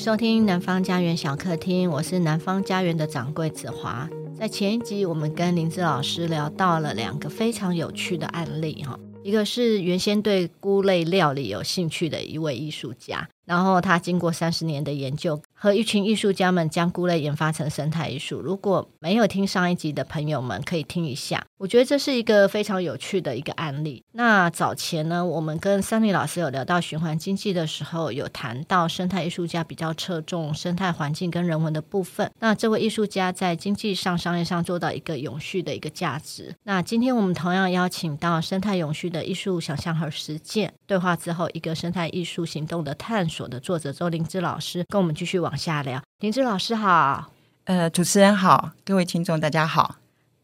收听南方家园小客厅，我是南方家园的掌柜子华。在前一集，我们跟林志老师聊到了两个非常有趣的案例，哈，一个是原先对菇类料理有兴趣的一位艺术家。然后他经过三十年的研究，和一群艺术家们将菇类研发成生态艺术。如果没有听上一集的朋友们，可以听一下。我觉得这是一个非常有趣的一个案例。那早前呢，我们跟三立老师有聊到循环经济的时候，有谈到生态艺术家比较侧重生态环境跟人文的部分。那这位艺术家在经济上、商业上做到一个永续的一个价值。那今天我们同样邀请到生态永续的艺术想象和实践对话之后，一个生态艺术行动的探索。的作者周灵芝老师跟我们继续往下聊。灵芝老师好，呃，主持人好，各位听众大家好。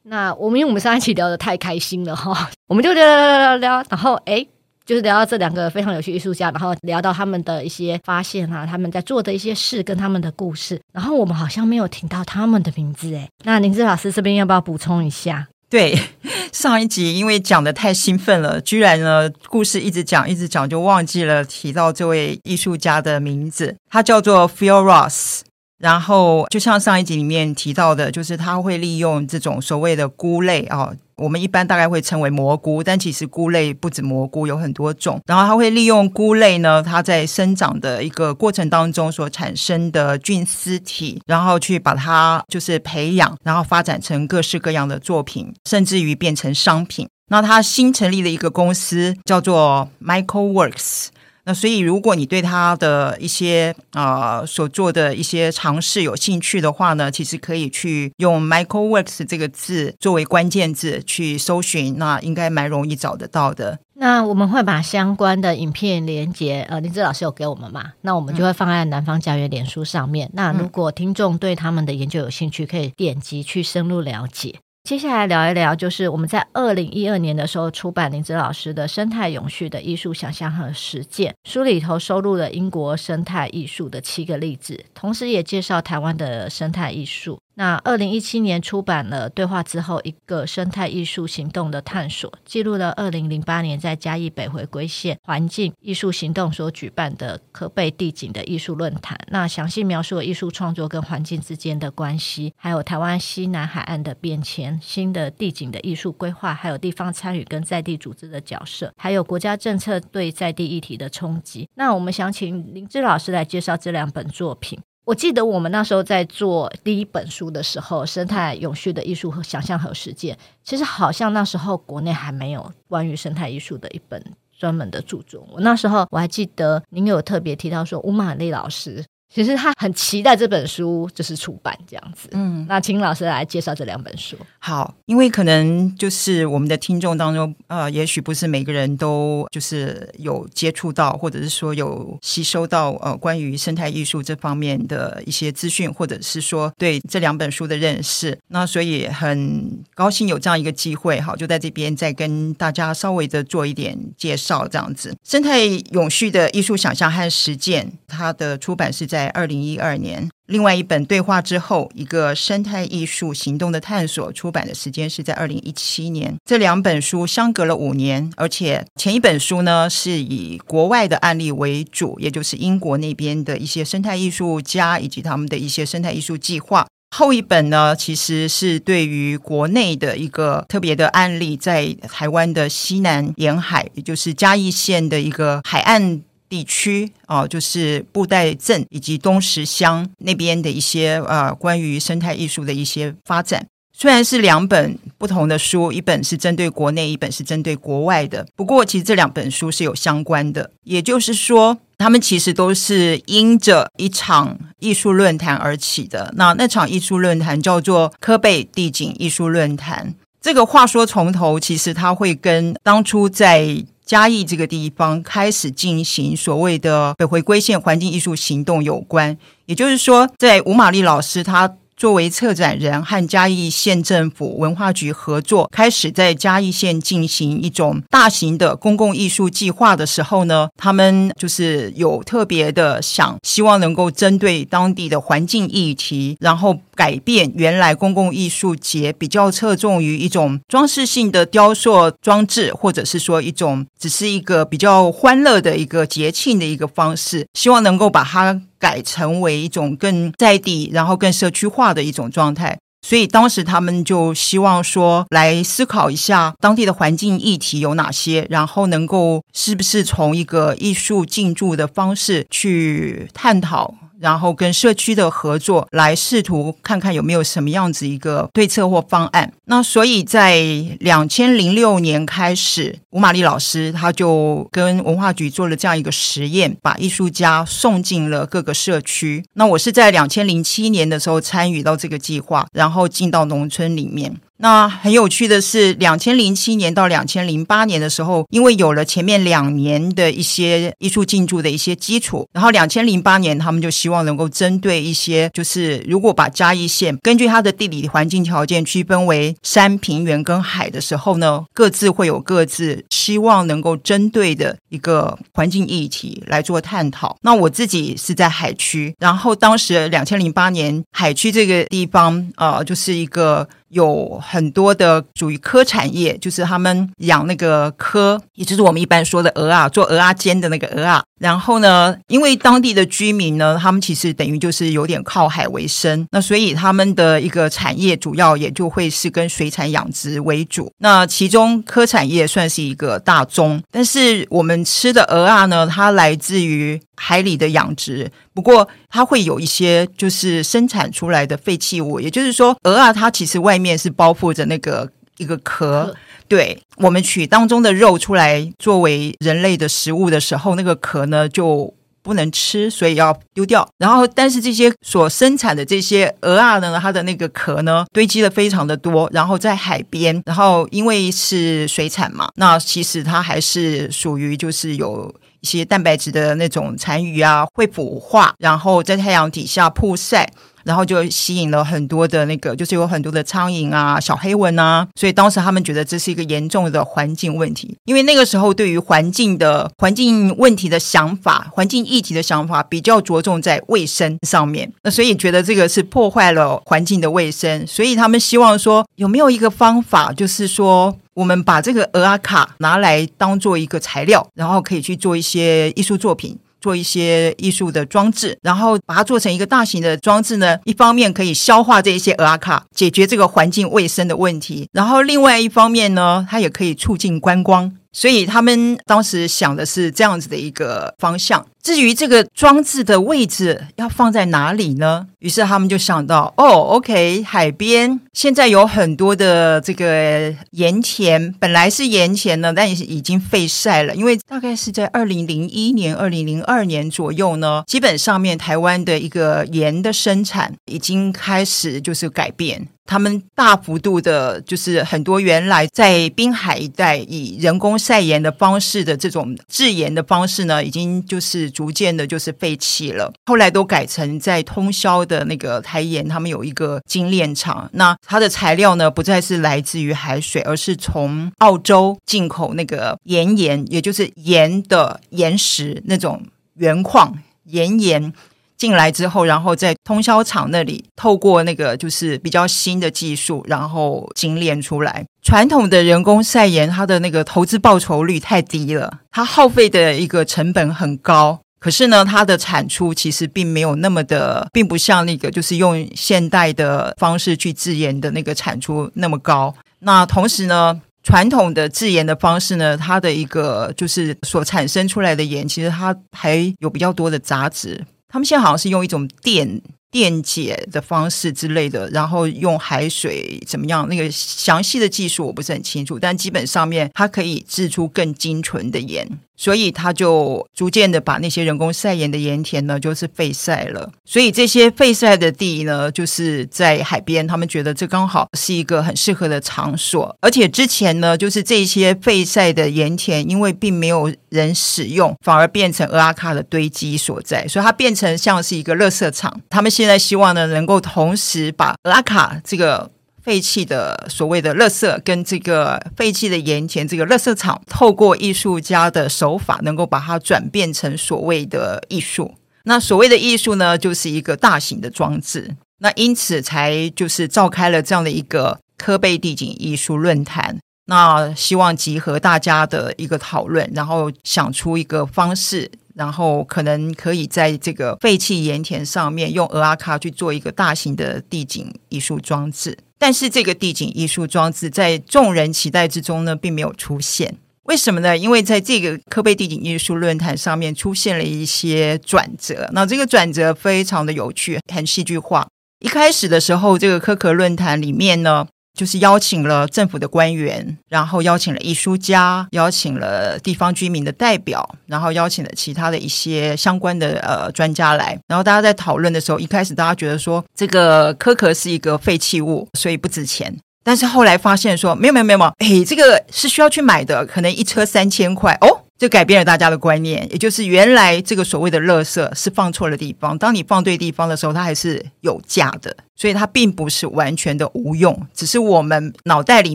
那我们因为我们上一期聊得太开心了哈，我们就聊聊聊聊聊，然后哎，就是聊到这两个非常有趣艺术家，然后聊到他们的一些发现啊，他们在做的一些事跟他们的故事，然后我们好像没有听到他们的名字哎。那林姿老师这边要不要补充一下？对，上一集因为讲的太兴奋了，居然呢故事一直讲一直讲，就忘记了提到这位艺术家的名字，他叫做 Phil Ross。然后就像上一集里面提到的，就是他会利用这种所谓的菇类啊。我们一般大概会称为蘑菇，但其实菇类不止蘑菇，有很多种。然后它会利用菇类呢，它在生长的一个过程当中所产生的菌丝体，然后去把它就是培养，然后发展成各式各样的作品，甚至于变成商品。那他新成立的一个公司叫做 Michael Works。那所以，如果你对他的一些啊、呃、所做的一些尝试有兴趣的话呢，其实可以去用 Michael Works 这个字作为关键字去搜寻，那应该蛮容易找得到的。那我们会把相关的影片连接，呃，林志老师有给我们嘛？那我们就会放在南方家园脸书上面。嗯、那如果听众对他们的研究有兴趣，可以点击去深入了解。接下来聊一聊，就是我们在二零一二年的时候出版林子老师的《生态永续的艺术想象和实践》书里头收录了英国生态艺术的七个例子，同时也介绍台湾的生态艺术。那二零一七年出版了《对话之后：一个生态艺术行动的探索》，记录了二零零八年在嘉义北回归线环境艺术行动所举办的可贝地景的艺术论坛。那详细描述了艺术创作跟环境之间的关系，还有台湾西南海岸的变迁、新的地景的艺术规划，还有地方参与跟在地组织的角色，还有国家政策对在地议题的冲击。那我们想请林姿老师来介绍这两本作品。我记得我们那时候在做第一本书的时候，《生态永续的艺术和想象和实践》，其实好像那时候国内还没有关于生态艺术的一本专门的著作。我那时候我还记得您有特别提到说，吴玛丽老师。其实他很期待这本书就是出版这样子，嗯，那请老师来介绍这两本书。好，因为可能就是我们的听众当中，呃，也许不是每个人都就是有接触到，或者是说有吸收到呃关于生态艺术这方面的一些资讯，或者是说对这两本书的认识。那所以很高兴有这样一个机会，好，就在这边再跟大家稍微的做一点介绍，这样子。生态永续的艺术想象和实践，它的出版是在。二零一二年，另外一本对话之后，一个生态艺术行动的探索出版的时间是在二零一七年。这两本书相隔了五年，而且前一本书呢是以国外的案例为主，也就是英国那边的一些生态艺术家以及他们的一些生态艺术计划。后一本呢，其实是对于国内的一个特别的案例，在台湾的西南沿海，也就是嘉义县的一个海岸。地区哦，就是布袋镇以及东石乡那边的一些呃关于生态艺术的一些发展。虽然是两本不同的书，一本是针对国内，一本是针对国外的。不过，其实这两本书是有相关的，也就是说，他们其实都是因着一场艺术论坛而起的。那那场艺术论坛叫做柯贝地景艺术论坛。这个话说从头，其实它会跟当初在嘉义这个地方开始进行所谓的北回归线环境艺术行动有关，也就是说，在吴玛丽老师他。作为策展人和嘉义县政府文化局合作，开始在嘉义县进行一种大型的公共艺术计划的时候呢，他们就是有特别的想，希望能够针对当地的环境议题，然后改变原来公共艺术节比较侧重于一种装饰性的雕塑装置，或者是说一种只是一个比较欢乐的一个节庆的一个方式，希望能够把它。改成为一种更在地，然后更社区化的一种状态。所以当时他们就希望说，来思考一下当地的环境议题有哪些，然后能够是不是从一个艺术进驻的方式去探讨。然后跟社区的合作来试图看看有没有什么样子一个对策或方案。那所以在两千零六年开始，吴玛丽老师他就跟文化局做了这样一个实验，把艺术家送进了各个社区。那我是在两千零七年的时候参与到这个计划，然后进到农村里面。那很有趣的是，两千零七年到两千零八年的时候，因为有了前面两年的一些艺术进驻的一些基础，然后两千零八年他们就希望能够针对一些，就是如果把嘉义县根据它的地理环境条件区分为山、平原跟海的时候呢，各自会有各自希望能够针对的一个环境议题来做探讨。那我自己是在海区，然后当时两千零八年海区这个地方、呃，就是一个。有很多的属于科产业，就是他们养那个科，也就是我们一般说的鹅啊，做鹅啊煎的那个鹅啊。然后呢，因为当地的居民呢，他们其实等于就是有点靠海为生，那所以他们的一个产业主要也就会是跟水产养殖为主。那其中科产业算是一个大宗，但是我们吃的鹅啊呢，它来自于海里的养殖，不过它会有一些就是生产出来的废弃物，也就是说，鹅啊它其实外面是包覆着那个一个壳。对，我们取当中的肉出来作为人类的食物的时候，那个壳呢就不能吃，所以要丢掉。然后，但是这些所生产的这些鹅啊呢，它的那个壳呢堆积的非常的多，然后在海边，然后因为是水产嘛，那其实它还是属于就是有一些蛋白质的那种残余啊，会腐化，然后在太阳底下曝晒。然后就吸引了很多的那个，就是有很多的苍蝇啊、小黑蚊啊，所以当时他们觉得这是一个严重的环境问题。因为那个时候对于环境的环境问题的想法、环境议题的想法比较着重在卫生上面，那所以觉得这个是破坏了环境的卫生，所以他们希望说有没有一个方法，就是说我们把这个鹅阿卡拿来当做一个材料，然后可以去做一些艺术作品。做一些艺术的装置，然后把它做成一个大型的装置呢。一方面可以消化这一些蚵仔壳，解决这个环境卫生的问题；然后另外一方面呢，它也可以促进观光。所以他们当时想的是这样子的一个方向。至于这个装置的位置要放在哪里呢？于是他们就想到，哦，OK，海边现在有很多的这个盐田，本来是盐田呢，但也是已经废晒了。因为大概是在二零零一年、二零零二年左右呢，基本上面台湾的一个盐的生产已经开始就是改变。他们大幅度的，就是很多原来在滨海一带以人工晒盐的方式的这种制盐的方式呢，已经就是逐渐的，就是废弃了。后来都改成在通宵的那个台盐，他们有一个精炼厂。那它的材料呢，不再是来自于海水，而是从澳洲进口那个盐盐，也就是盐的岩石那种原矿盐盐。进来之后，然后在通宵厂那里透过那个就是比较新的技术，然后精炼出来。传统的人工晒盐，它的那个投资报酬率太低了，它耗费的一个成本很高。可是呢，它的产出其实并没有那么的，并不像那个就是用现代的方式去制盐的那个产出那么高。那同时呢，传统的制盐的方式呢，它的一个就是所产生出来的盐，其实它还有比较多的杂质。他们现在好像是用一种电电解的方式之类的，然后用海水怎么样？那个详细的技术我不是很清楚，但基本上面它可以制出更精纯的盐。所以他就逐渐的把那些人工晒盐的盐田呢，就是废晒了。所以这些废晒的地呢，就是在海边，他们觉得这刚好是一个很适合的场所。而且之前呢，就是这些废晒的盐田，因为并没有人使用，反而变成蚵仔壳的堆积所在，所以它变成像是一个垃圾场。他们现在希望呢，能够同时把蚵仔壳这个。废弃的所谓的垃圾跟这个废弃的盐田，这个垃圾场，透过艺术家的手法，能够把它转变成所谓的艺术。那所谓的艺术呢，就是一个大型的装置。那因此才就是召开了这样的一个科贝地景艺术论坛。那希望集合大家的一个讨论，然后想出一个方式然后可能可以在这个废弃盐田上面用蚵仔壳去做一个大型的地景艺术装置。但是这个地景艺术装置在众人期待之中呢，并没有出现。为什么呢？因为在这个科贝地景艺术论坛上面出现了一些转折，那这个转折非常的有趣，很戏剧化。一开始的时候，这个科克论坛里面呢，就是邀请了政府的官员，然后邀请了艺术家，邀请了地方居民的代表，然后邀请了其他的一些相关的呃专家来。然后大家在讨论的时候，一开始大家觉得说这个科科是一个废弃物，所以不值钱。但是后来发现说没有没有没有，哎，这个是需要去买的，可能一车三千块哦，就改变了大家的观念，也就是原来这个所谓的垃圾是放错了地方，当你放对地方的时候，它还是有价的，所以它并不是完全的无用，只是我们脑袋里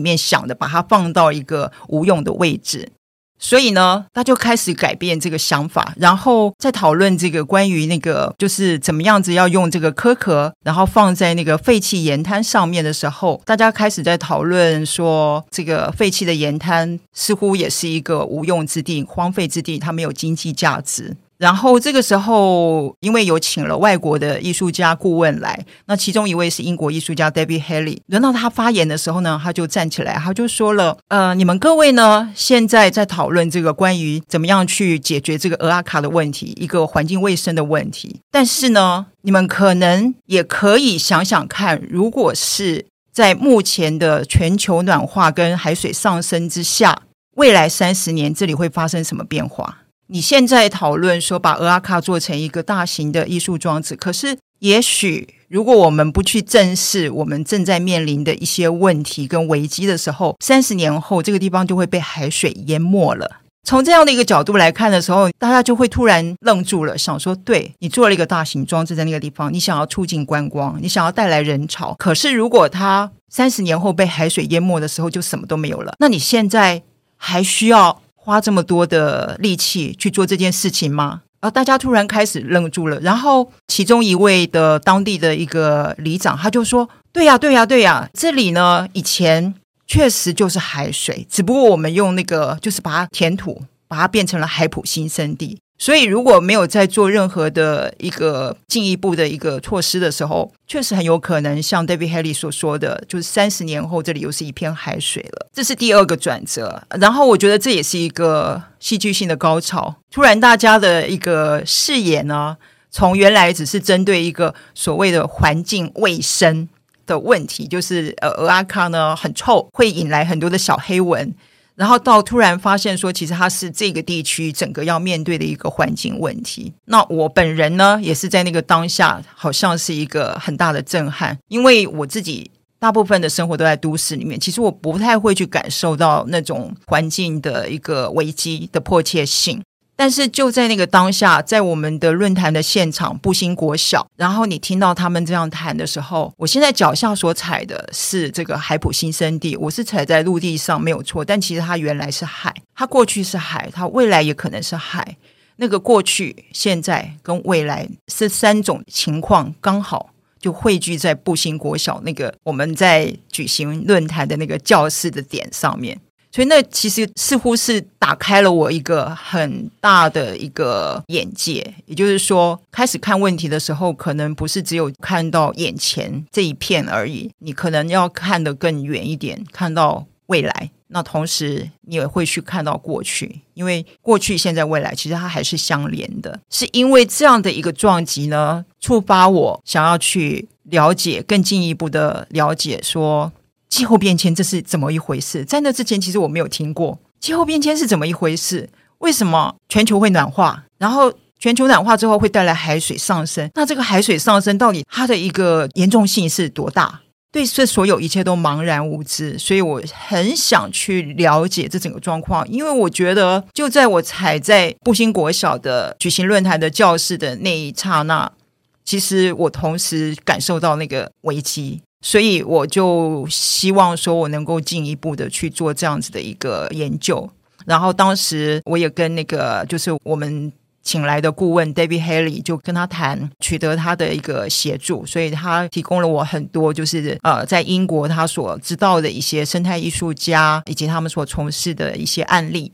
面想的把它放到一个无用的位置。所以呢，他就开始改变这个想法，然后在讨论这个关于那个就是怎么样子要用这个壳壳，然后放在那个废弃盐滩上面的时候，大家开始在讨论说，这个废弃的盐滩似乎也是一个无用之地、荒废之地，它没有经济价值。然后这个时候，因为有请了外国的艺术家顾问来，那其中一位是英国艺术家 Debbie Haley。轮到他发言的时候呢，他就站起来，他就说了：“呃，你们各位呢，现在在讨论这个关于怎么样去解决这个蚵仔壳的问题，一个环境卫生的问题。但是呢，你们可能也可以想想看，如果是在目前的全球暖化跟海水上升之下，未来三十年这里会发生什么变化？”你现在讨论说把蚵仔壳做成一个大型的艺术装置，可是也许如果我们不去正视我们正在面临的一些问题跟危机的时候，三十年后这个地方就会被海水淹没了。从这样的一个角度来看的时候，大家就会突然愣住了，想说：对，你做了一个大型装置在那个地方，你想要促进观光，你想要带来人潮，可是如果它三十年后被海水淹没的时候，就什么都没有了。那你现在还需要？花这么多的力气去做这件事情吗？啊，大家突然开始愣住了。然后其中一位的当地的一个里长，他就说：“对呀，对呀，对呀，这里呢，以前确实就是海水，只不过我们用那个就是把它填土，把它变成了海普新生地。”所以，如果没有在做任何的一个进一步的一个措施的时候，确实很有可能像 David Haley 所说的，就是三十年后这里又是一片海水了。这是第二个转折。然后，我觉得这也是一个戏剧性的高潮。突然，大家的一个视野呢，从原来只是针对一个所谓的环境卫生的问题，就是呃，蚵仔壳呢很臭，会引来很多的小黑蚊。然后到突然发现说，其实它是这个地区整个要面对的一个环境问题。那我本人呢，也是在那个当下，好像是一个很大的震撼，因为我自己大部分的生活都在都市里面，其实我不太会去感受到那种环境的一个危机的迫切性。但是就在那个当下，在我们的论坛的现场，布兴国小，然后你听到他们这样谈的时候，我现在脚下所踩的是这个海埔新生地，我是踩在陆地上没有错，但其实它原来是海，它过去是海，它未来也可能是海。那个过去、现在跟未来这三种情况，刚好就汇聚在布兴国小那个我们在举行论坛的那个教室的点上面。所以那其实似乎是打开了我一个很大的一个眼界，也就是说，开始看问题的时候，可能不是只有看到眼前这一片而已，你可能要看得更远一点，看到未来。那同时，你也会去看到过去，因为过去、现在、未来其实它还是相连的。是因为这样的一个撞击呢，触发我想要去了解，更进一步的了解说。气候变迁这是怎么一回事？在那之前，其实我没有听过气候变迁是怎么一回事。为什么全球会暖化？然后全球暖化之后会带来海水上升？那这个海水上升到底它的一个严重性是多大？对这所有一切都茫然无知，所以我很想去了解这整个状况，因为我觉得就在我踩在布兴国小的举行论坛的教室的那一刹那，其实我同时感受到那个危机。所以我就希望说，我能够进一步的去做这样子的一个研究。然后当时我也跟那个就是我们请来的顾问 David Haley 就跟他谈，取得他的一个协助，所以他提供了我很多就是呃在英国他所知道的一些生态艺术家以及他们所从事的一些案例。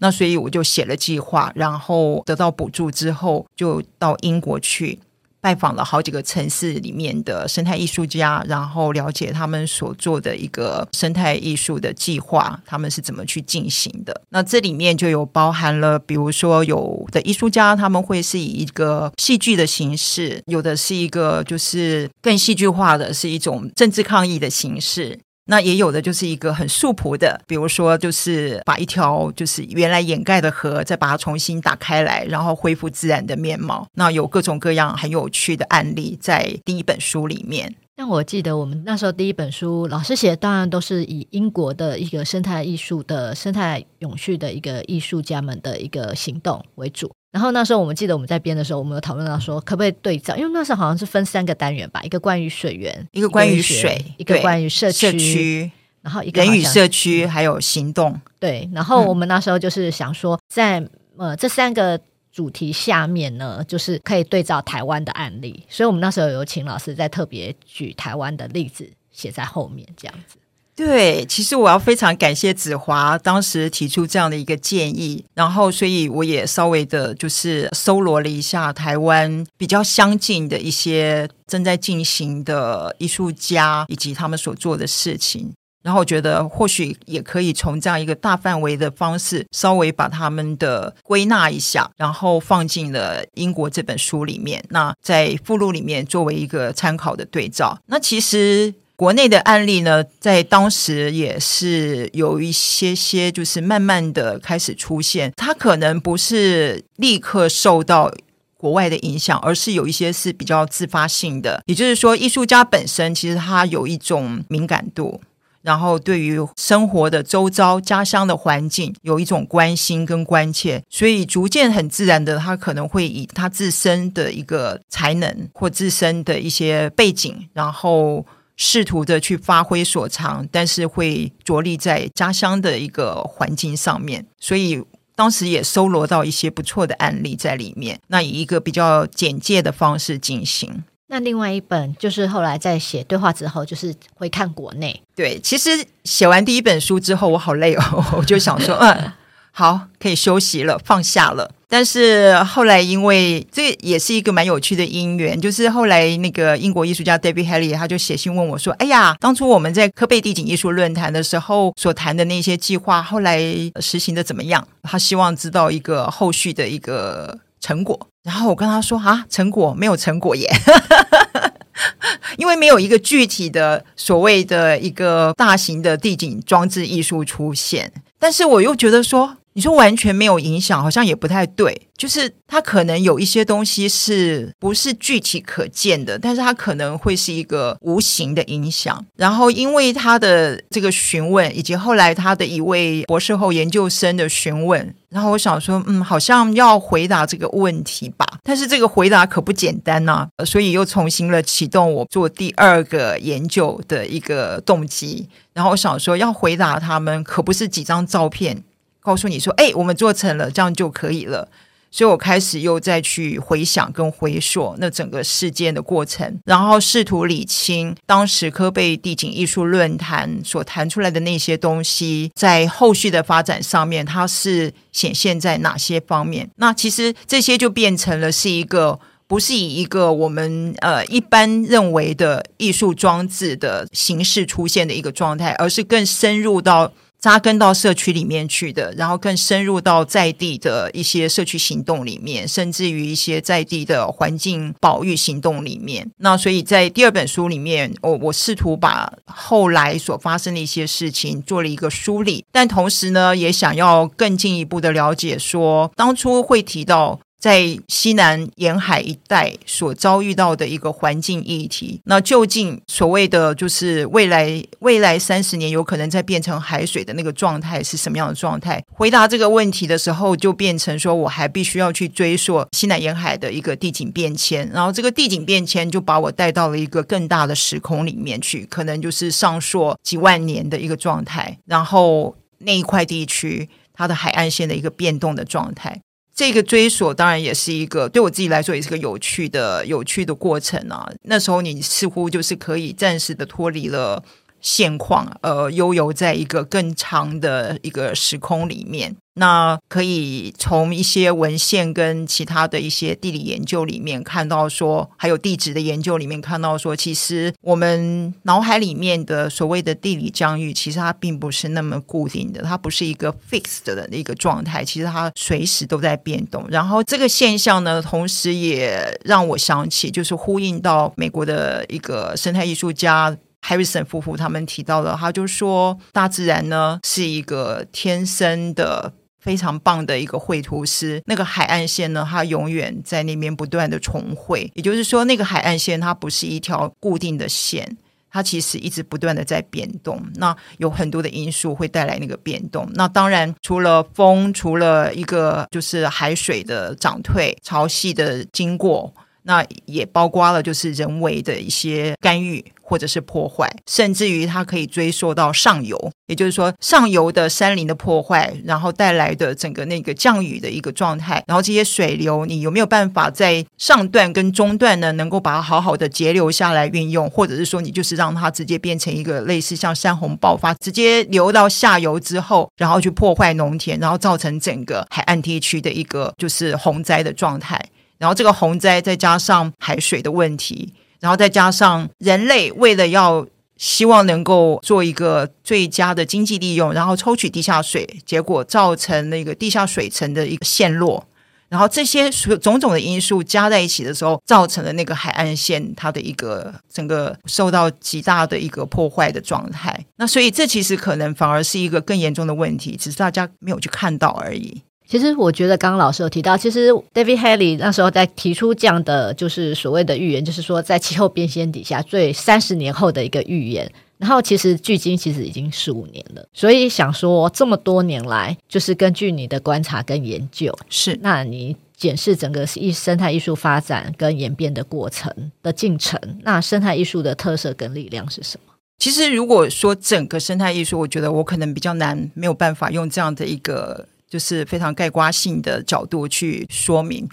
那所以我就写了计划，然后得到补助之后，就到英国去。拜访了好几个城市里面的生态艺术家，然后了解他们所做的一个生态艺术的计划，他们是怎么去进行的。那这里面就有包含了，比如说有的艺术家他们会是以一个戏剧的形式，有的是一个就是更戏剧化的，是一种政治抗议的形式。那也有的就是一个很素朴的，比如说就是把一条就是原来掩盖的河，再把它重新打开来，然后恢复自然的面貌。那有各种各样很有趣的案例在第一本书里面。那我记得我们那时候第一本书老师写的，当然都是以英国的一个生态艺术的生态永续的一个艺术家们的一个行动为主。然后那时候我们记得我们在编的时候，我们有讨论到说，可不可以对照？因为那时候好像是分三个单元吧，一个关于水源，一个关于水，一个关于社区，社区然后一个人与社区还有行动。对，然后我们那时候就是想说，在呃这三个主题下面呢，就是可以对照台湾的案例，所以我们那时候有请老师在特别举台湾的例子写在后面，这样子。对，其实我要非常感谢子华当时提出这样的一个建议，然后所以我也稍微的就是搜罗了一下台湾比较相近的一些正在进行的艺术家以及他们所做的事情，然后我觉得或许也可以从这样一个大范围的方式，稍微把他们的归纳一下，然后放进了英国这本书里面，那在附录里面作为一个参考的对照。那其实。国内的案例呢，在当时也是有一些些，就是慢慢的开始出现。它可能不是立刻受到国外的影响，而是有一些是比较自发性的。也就是说，艺术家本身其实他有一种敏感度，然后对于生活的周遭、家乡的环境有一种关心跟关切，所以逐渐很自然的，他可能会以他自身的一个才能或自身的一些背景，然后。试图的去发挥所长，但是会着力在家乡的一个环境上面，所以当时也搜罗到一些不错的案例在里面。那以一个比较简介的方式进行。那另外一本就是后来在写对话之后，就是回看国内。对，其实写完第一本书之后，我好累哦，我就想说，嗯。好，可以休息了，放下了。但是后来，因为这也是一个蛮有趣的因缘，就是后来那个英国艺术家 David Haley 他就写信问我说：“哎呀，当初我们在科贝地景艺术论坛的时候所谈的那些计划，后来实行的怎么样？他希望知道一个后续的一个成果。”然后我跟他说：“啊，成果没有成果耶，因为没有一个具体的所谓的一个大型的地景装置艺术出现。”但是我又觉得说，你说完全没有影响，好像也不太对。就是它可能有一些东西是不是具体可见的，但是它可能会是一个无形的影响。然后因为他的这个询问，以及后来他的一位博士后研究生的询问，然后我想说，嗯，好像要回答这个问题吧。但是这个回答可不简单呐，所以又重新了启动我做第二个研究的一个动机。然后我想说，要回答他们，可不是几张照片告诉你说，哎，我们做成了，这样就可以了。所以我开始又再去回想跟回溯那整个事件的过程，然后试图理清当时科贝地景艺术论坛所谈出来的那些东西，在后续的发展上面，它是显现在哪些方面？那其实这些就变成了是一个。不是以一个我们呃一般认为的艺术装置的形式出现的一个状态，而是更深入到扎根到社区里面去的，然后更深入到在地的一些社区行动里面，甚至于一些在地的环境保育行动里面。那所以在第二本书里面，我我试图把后来所发生的一些事情做了一个梳理，但同时呢，也想要更进一步的了解说，当初会提到。在西南沿海一带所遭遇到的一个环境议题，那究竟所谓的就是未来未来三十年有可能再变成海水的那个状态是什么样的状态？回答这个问题的时候，就变成说我还必须要去追溯西南沿海的一个地景变迁，然后这个地景变迁就把我带到了一个更大的时空里面去，可能就是上溯几万年的一个状态，然后那一块地区它的海岸线的一个变动的状态。这个追索当然也是一个对我自己来说也是个有趣的有趣的过程啊。那时候你似乎就是可以暂时的脱离了现况，呃，悠游在一个更长的一个时空里面。那可以从一些文献跟其他的一些地理研究里面看到说，还有地质的研究里面看到说，其实我们脑海里面的所谓的地理疆域，其实它并不是那么固定的，它不是一个 fixed 的一个状态，其实它随时都在变动。然后这个现象呢，同时也让我想起，就是呼应到美国的一个生态艺术家。Harrison 夫妇他们提到的，他就说，大自然呢是一个天生的非常棒的一个绘图师。那个海岸线呢，它永远在那边不断的重绘。也就是说，那个海岸线它不是一条固定的线，它其实一直不断的在变动。那有很多的因素会带来那个变动。那当然，除了风，除了一个就是海水的涨退、潮汐的经过。那也包括了，就是人为的一些干预或者是破坏，甚至于它可以追溯到上游，也就是说上游的山林的破坏，然后带来的整个那个降雨的一个状态，然后这些水流，你有没有办法在上段跟中段呢，能够把它好好的截留下来运用，或者是说你就是让它直接变成一个类似像山洪爆发，直接流到下游之后，然后去破坏农田，然后造成整个海岸地区的一个就是洪灾的状态。然后这个洪灾再加上海水的问题，然后再加上人类为了要希望能够做一个最佳的经济利用，然后抽取地下水，结果造成那个地下水层的一个陷落，然后这些所种种的因素加在一起的时候，造成了那个海岸线它的一个整个受到极大的一个破坏的状态。那所以这其实可能反而是一个更严重的问题，只是大家没有去看到而已。其实我觉得刚刚老师有提到，其实 David Haley 那时候在提出这样的就是所谓的预言，就是说在气候变迁底下，最三十年后的一个预言。然后其实距今其实已经十五年了，所以想说这么多年来，就是根据你的观察跟研究，是那你检视整个艺生态艺术发展跟演变的过程的进程，那生态艺术的特色跟力量是什么？其实如果说整个生态艺术，我觉得我可能比较难，没有办法用这样的一个。就是非常概括性的角度去说明，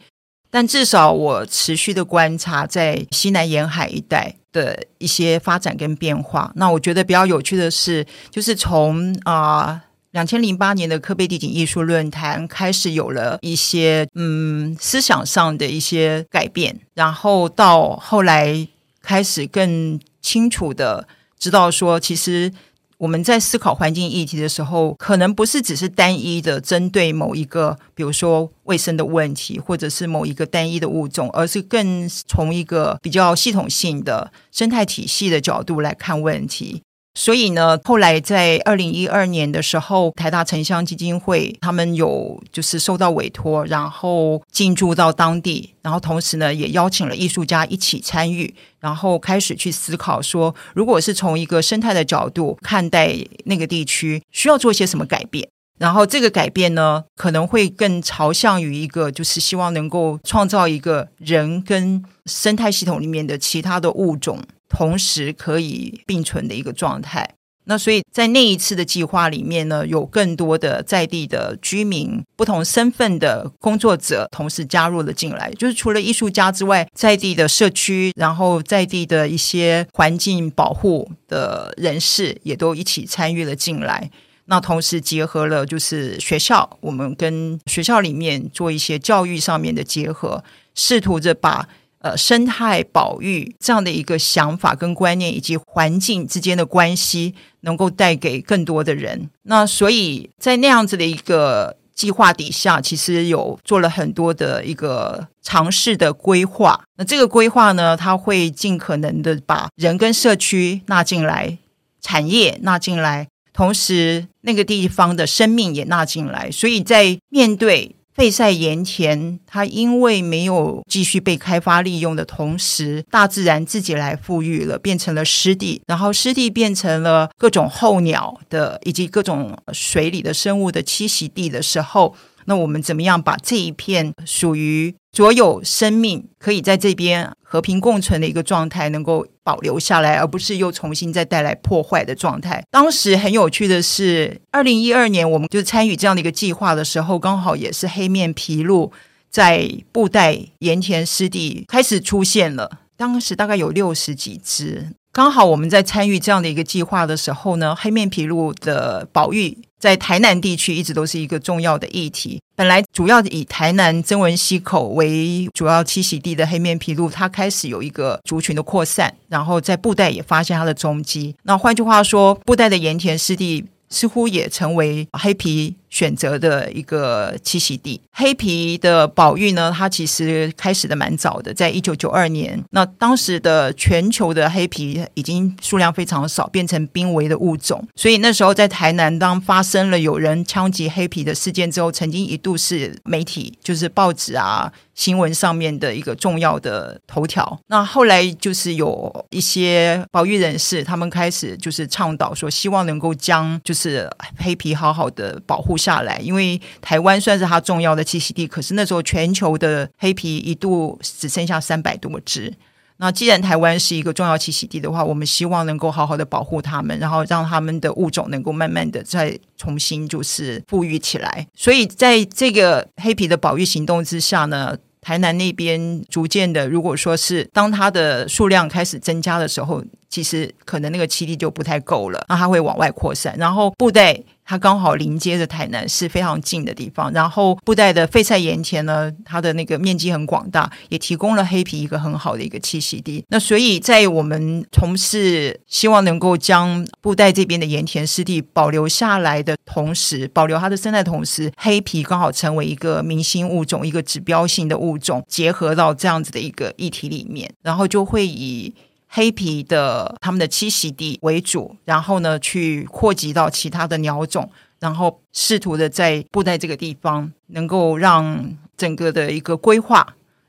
但至少我持续的观察在西南沿海一带的一些发展跟变化。那我觉得比较有趣的是，就是从啊两千零八年的科贝地景艺术论坛开始有了一些嗯思想上的一些改变，然后到后来开始更清楚的知道说，其实。我们在思考环境议题的时候，可能不是只是单一的针对某一个，比如说卫生的问题，或者是某一个单一的物种，而是更从一个比较系统性的生态体系的角度来看问题。所以呢，后来在二零一二年的时候，台大城乡基金会他们有就是受到委托，然后进驻到当地，然后同时呢，也邀请了艺术家一起参与，然后开始去思考说，如果是从一个生态的角度看待那个地区，需要做些什么改变。然后这个改变呢，可能会更朝向于一个，就是希望能够创造一个人跟生态系统里面的其他的物种。同时可以并存的一个状态。那所以在那一次的计划里面呢，有更多的在地的居民、不同身份的工作者同时加入了进来。就是除了艺术家之外，在地的社区，然后在地的一些环境保护的人士也都一起参与了进来。那同时结合了就是学校，我们跟学校里面做一些教育上面的结合，试图着把。呃，生态保育这样的一个想法跟观念，以及环境之间的关系，能够带给更多的人。那所以在那样子的一个计划底下，其实有做了很多的一个尝试的规划。那这个规划呢，它会尽可能的把人跟社区纳进来，产业纳进来，同时那个地方的生命也纳进来。所以在面对废晒盐田，它因为没有继续被开发利用的同时，大自然自己来富裕了，变成了湿地，然后湿地变成了各种候鸟的以及各种水里的生物的栖息地的时候。那我们怎么样把这一片属于所有生命可以在这边和平共存的一个状态能够保留下来，而不是又重新再带来破坏的状态？当时很有趣的是，二零一二年我们就参与这样的一个计划的时候，刚好也是黑面琵鹭在布袋盐田湿地开始出现了。当时大概有六十几只。刚好我们在参与这样的一个计划的时候呢，黑面琵鹭的保育在台南地区一直都是一个重要的议题。本来主要以台南曾文溪口为主要栖息地的黑面琵鹭，它开始有一个族群的扩散，然后在布袋也发现它的踪迹。那换句话说，布袋的盐田湿地似乎也成为黑皮选择的一个栖息地。黑皮的保育呢，它其实开始的蛮早的，在一九九二年。那当时的全球的黑皮已经数量非常少，变成濒危的物种。所以那时候在台南，当发生了有人枪击黑皮的事件之后，曾经一度是媒体，就是报纸啊。新闻上面的一个重要的头条，那后来就是有一些保育人士，他们开始就是倡导说，希望能够将就是黑皮好好的保护下来，因为台湾算是它重要的栖息地，可是那时候全球的黑皮一度只剩下三百多只。那既然台湾是一个重要栖息地的话，我们希望能够好好的保护它们，然后让它们的物种能够慢慢的再重新就是复育起来。所以在这个黑皮的保育行动之下呢，台南那边逐渐的，如果说是当它的数量开始增加的时候，其实可能那个栖地就不太够了，那它会往外扩散，然后布袋。它刚好临接着台南，是非常近的地方。然后布袋的废菜盐田呢，它的那个面积很广大，也提供了黑皮一个很好的一个栖息地。那所以在我们从事希望能够将布袋这边的盐田湿地保留下来的同时，保留它的生态同时，黑皮刚好成为一个明星物种，一个指标性的物种，结合到这样子的一个议题里面，然后就会以。黑皮的他们的栖息地为主，然后呢，去扩及到其他的鸟种，然后试图的在布袋这个地方，能够让整个的一个规划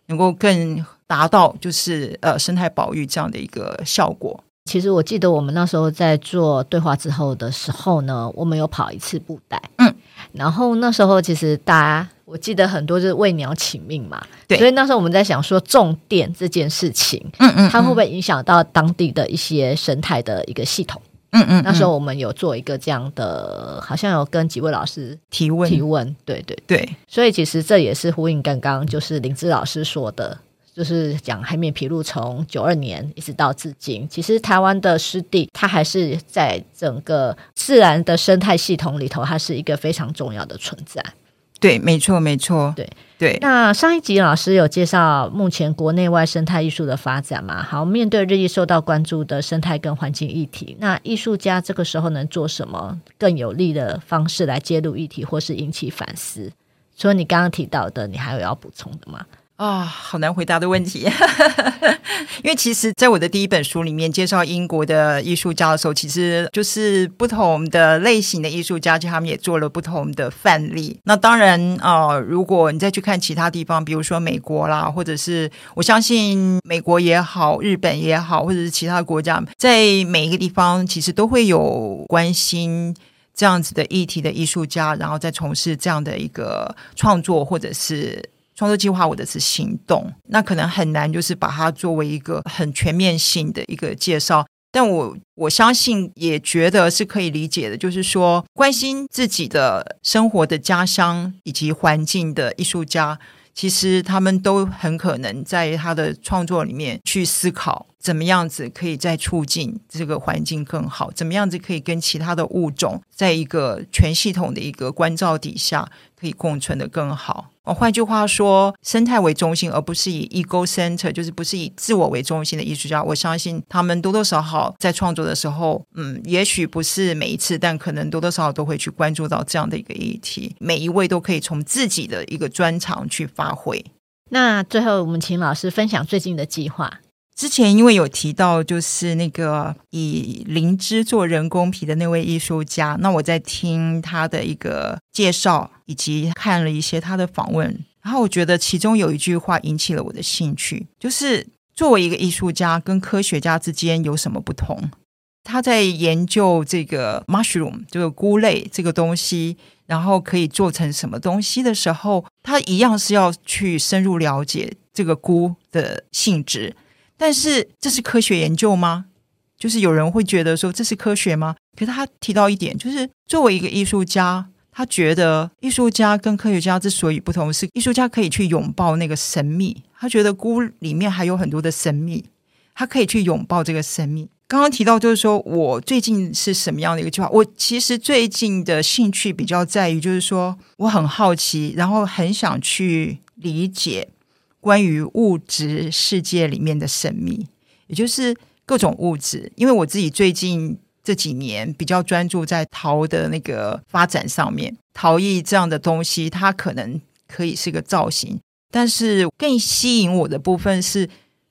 能够更达到就是呃生态保育这样的一个效果。其实我记得我们那时候在做对话之后的时候呢，我们有跑一次布袋，嗯，然后那时候其实大家。我记得很多就是为鸟请命嘛，对，所以那时候我们在想说种电这件事情，嗯，嗯嗯，它会不会影响到当地的一些生态的一个系统？嗯，嗯嗯，那时候我们有做一个这样的，好像有跟几位老师提问提问，对对对，所以其实这也是呼应刚刚就是林芝老师说的，就是讲海面琵鹭从九二年一直到至今，其实台湾的湿地它还是在整个自然的生态系统里头，它是一个非常重要的存在。对，没错，没错，对对。那上一集老师有介绍目前国内外生态艺术的发展嘛？好，面对日益受到关注的生态跟环境议题，那艺术家这个时候能做什么更有利的方式来揭露议题，或是引起反思？除了你刚刚提到的，你还有要补充的吗？啊、好难回答的问题，因为其实，在我的第一本书里面介绍英国的艺术家的时候，其实就是不同的类型的艺术家，就他们也做了不同的范例。那当然啊、如果你再去看其他地方，比如说美国啦，或者是我相信美国也好，日本也好，或者是其他国家，在每一个地方，其实都会有关心这样子的议题的艺术家，然后再从事这样的一个创作，或者是。创作计划我的是行动，那可能很难，就是把它作为一个很全面性的一个介绍。但我我相信，也觉得是可以理解的，就是说，关心自己的生活的家乡以及环境的艺术家，其实他们都很可能在他的创作里面去思考，怎么样子可以再促进这个环境更好，怎么样子可以跟其他的物种在一个全系统的一个关照底下，可以共存得更好。哦，换句话说，生态为中心，而不是以 ego center，就是不是以自我为中心的艺术家，我相信他们多多少少在创作的时候，嗯，也许不是每一次，但可能多多少少都会去关注到这样的一个议题。每一位都可以从自己的一个专长去发挥。那最后，我们请老师分享最近的计划。之前因为有提到，就是那个以灵芝做人工皮的那位艺术家，那我在听他的一个介绍，以及看了一些他的访问，然后我觉得其中有一句话引起了我的兴趣，就是作为一个艺术家跟科学家之间有什么不同？他在研究这个 mushroom 这个菇类这个东西，然后可以做成什么东西的时候，他一样是要去深入了解这个菇的性质。但是这是科学研究吗？就是有人会觉得说，这是科学吗？可是他提到一点，就是作为一个艺术家，他觉得艺术家跟科学家之所以不同，是艺术家可以去拥抱那个神秘。他觉得菇里面还有很多的神秘，他可以去拥抱这个神秘。刚刚提到，就是说我最近是什么样的一个计划？我其实最近的兴趣比较在于，就是说我很好奇，然后很想去理解关于物质世界里面的神秘，也就是各种物质。因为我自己最近这几年比较专注在陶的那个发展上面，陶艺这样的东西，它可能可以是个造型，但是更吸引我的部分是。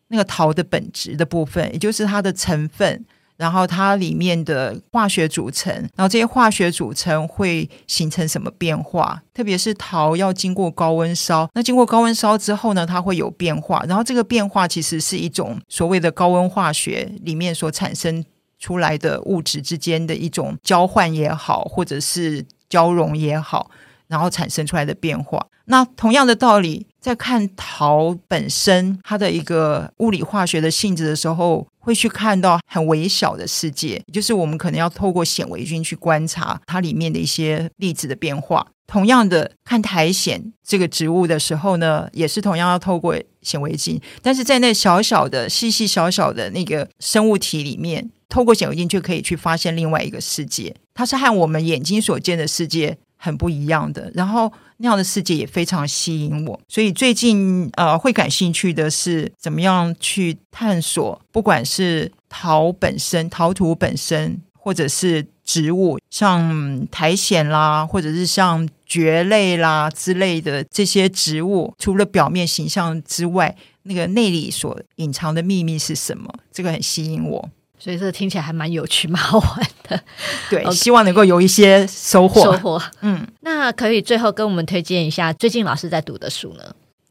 那个陶的本质的部分，也就是它的成分，然后它里面的化学组成，然后这些化学组成会形成什么变化？特别是陶要经过高温烧，那经过高温烧之后呢，它会有变化，然后这个变化其实是一种所谓的高温化学里面所产生出来的物质之间的一种交换也好，或者是交融也好。然后产生出来的变化。那同样的道理，在看陶本身它的一个物理化学的性质的时候，会去看到很微小的世界，就是我们可能要透过显微镜去观察它里面的一些粒子的变化。同样的，看苔藓这个植物的时候呢，也是同样要透过显微镜，但是在那小小的、细细小小的那个生物体里面，透过显微镜就可以去发现另外一个世界，它是和我们眼睛所见的世界。很不一样的，然后那样的世界也非常吸引我，所以最近呃会感兴趣的是怎么样去探索，不管是陶本身、陶土本身，或者是植物，像苔藓啦，或者是像蕨类啦之类的这些植物，除了表面形象之外，那个内里所隐藏的秘密是什么？这个很吸引我。所以这听起来还蛮有趣、蛮好玩的。对，Okay. 希望能够有一些收获。收获，嗯，那可以最后跟我们推荐一下最近老师在读的书呢？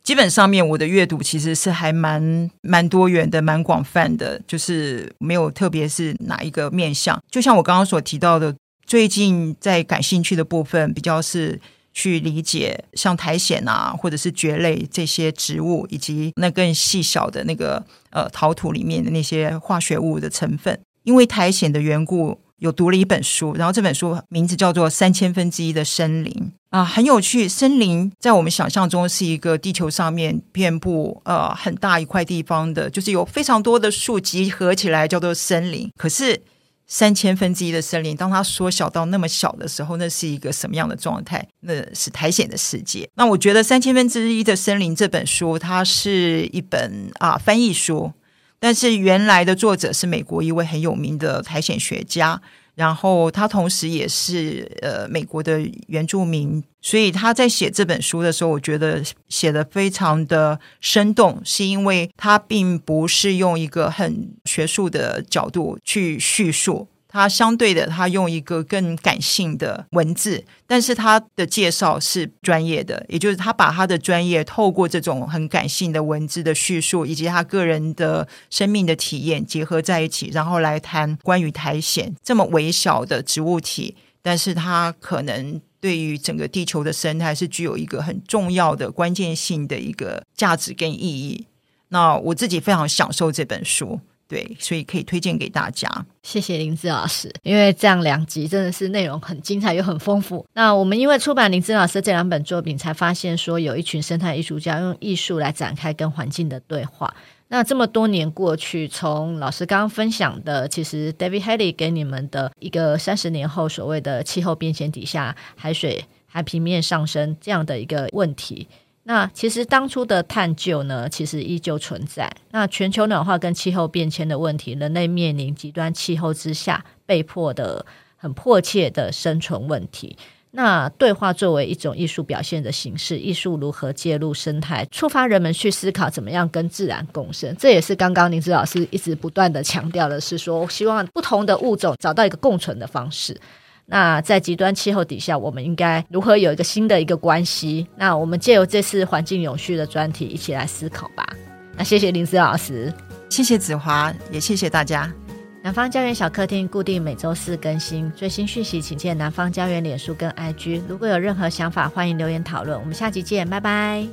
基本上面我的阅读其实是还蛮蛮多元的、蛮广泛的，就是没有特别是哪一个面向。就像我刚刚所提到的，最近在感兴趣的部分比较是。去理解像苔藓啊，或者是蕨类这些植物，以及那更细小的那个呃陶土里面的那些化学物的成分。因为苔藓的缘故，有读了一本书，然后这本书名字叫做《三千分之一的森林》啊，很有趣。森林在我们想象中是一个地球上面遍布呃很大一块地方的，就是有非常多的树集合起来叫做森林。可是三千分之一的森林，当它缩小到那么小的时候，那是一个什么样的状态？那是苔藓的世界。那我觉得《三千分之一的森林》这本书，它是一本啊翻译书，但是原来的作者是美国一位很有名的苔藓学家。然后他同时也是呃美国的原住民，所以他在写这本书的时候，我觉得写的非常的生动，是因为他并不是用一个很学术的角度去叙述。他相对的，他用一个更感性的文字，但是他的介绍是专业的，也就是他把他的专业透过这种很感性的文字的叙述，以及他个人的生命的体验结合在一起，然后来谈关于苔藓这么微小的植物体，但是它可能对于整个地球的生态是具有一个很重要的关键性的一个价值跟意义。那我自己非常享受这本书。对，所以可以推荐给大家。谢谢林志老师，因为这样两集真的是内容很精彩又很丰富。那我们因为出版林志老师这两本作品，才发现说有一群生态艺术家用艺术来展开跟环境的对话。那这么多年过去，从老师刚刚分享的，其实 David Hadley 给你们的一个三十年后所谓的气候变迁底下海水海平面上升这样的一个问题。那其实当初的探究呢，其实依旧存在。那全球暖化跟气候变迁的问题，人类面临极端气候之下被迫的很迫切的生存问题。那对话作为一种艺术表现的形式，艺术如何介入生态，触发人们去思考怎么样跟自然共生？这也是刚刚玲姿老师一直不断的强调的是说，希望不同的物种找到一个共存的方式。那在极端气候底下，我们应该如何有一个新的一个关系？那我们借由这次环境永续的专题，一起来思考吧。那谢谢林思老师，谢谢子华，也谢谢大家。南方家园小客厅固定每周四更新，最新讯息请见南方家园脸书跟 IG。如果有任何想法，欢迎留言讨论。我们下集见，拜拜。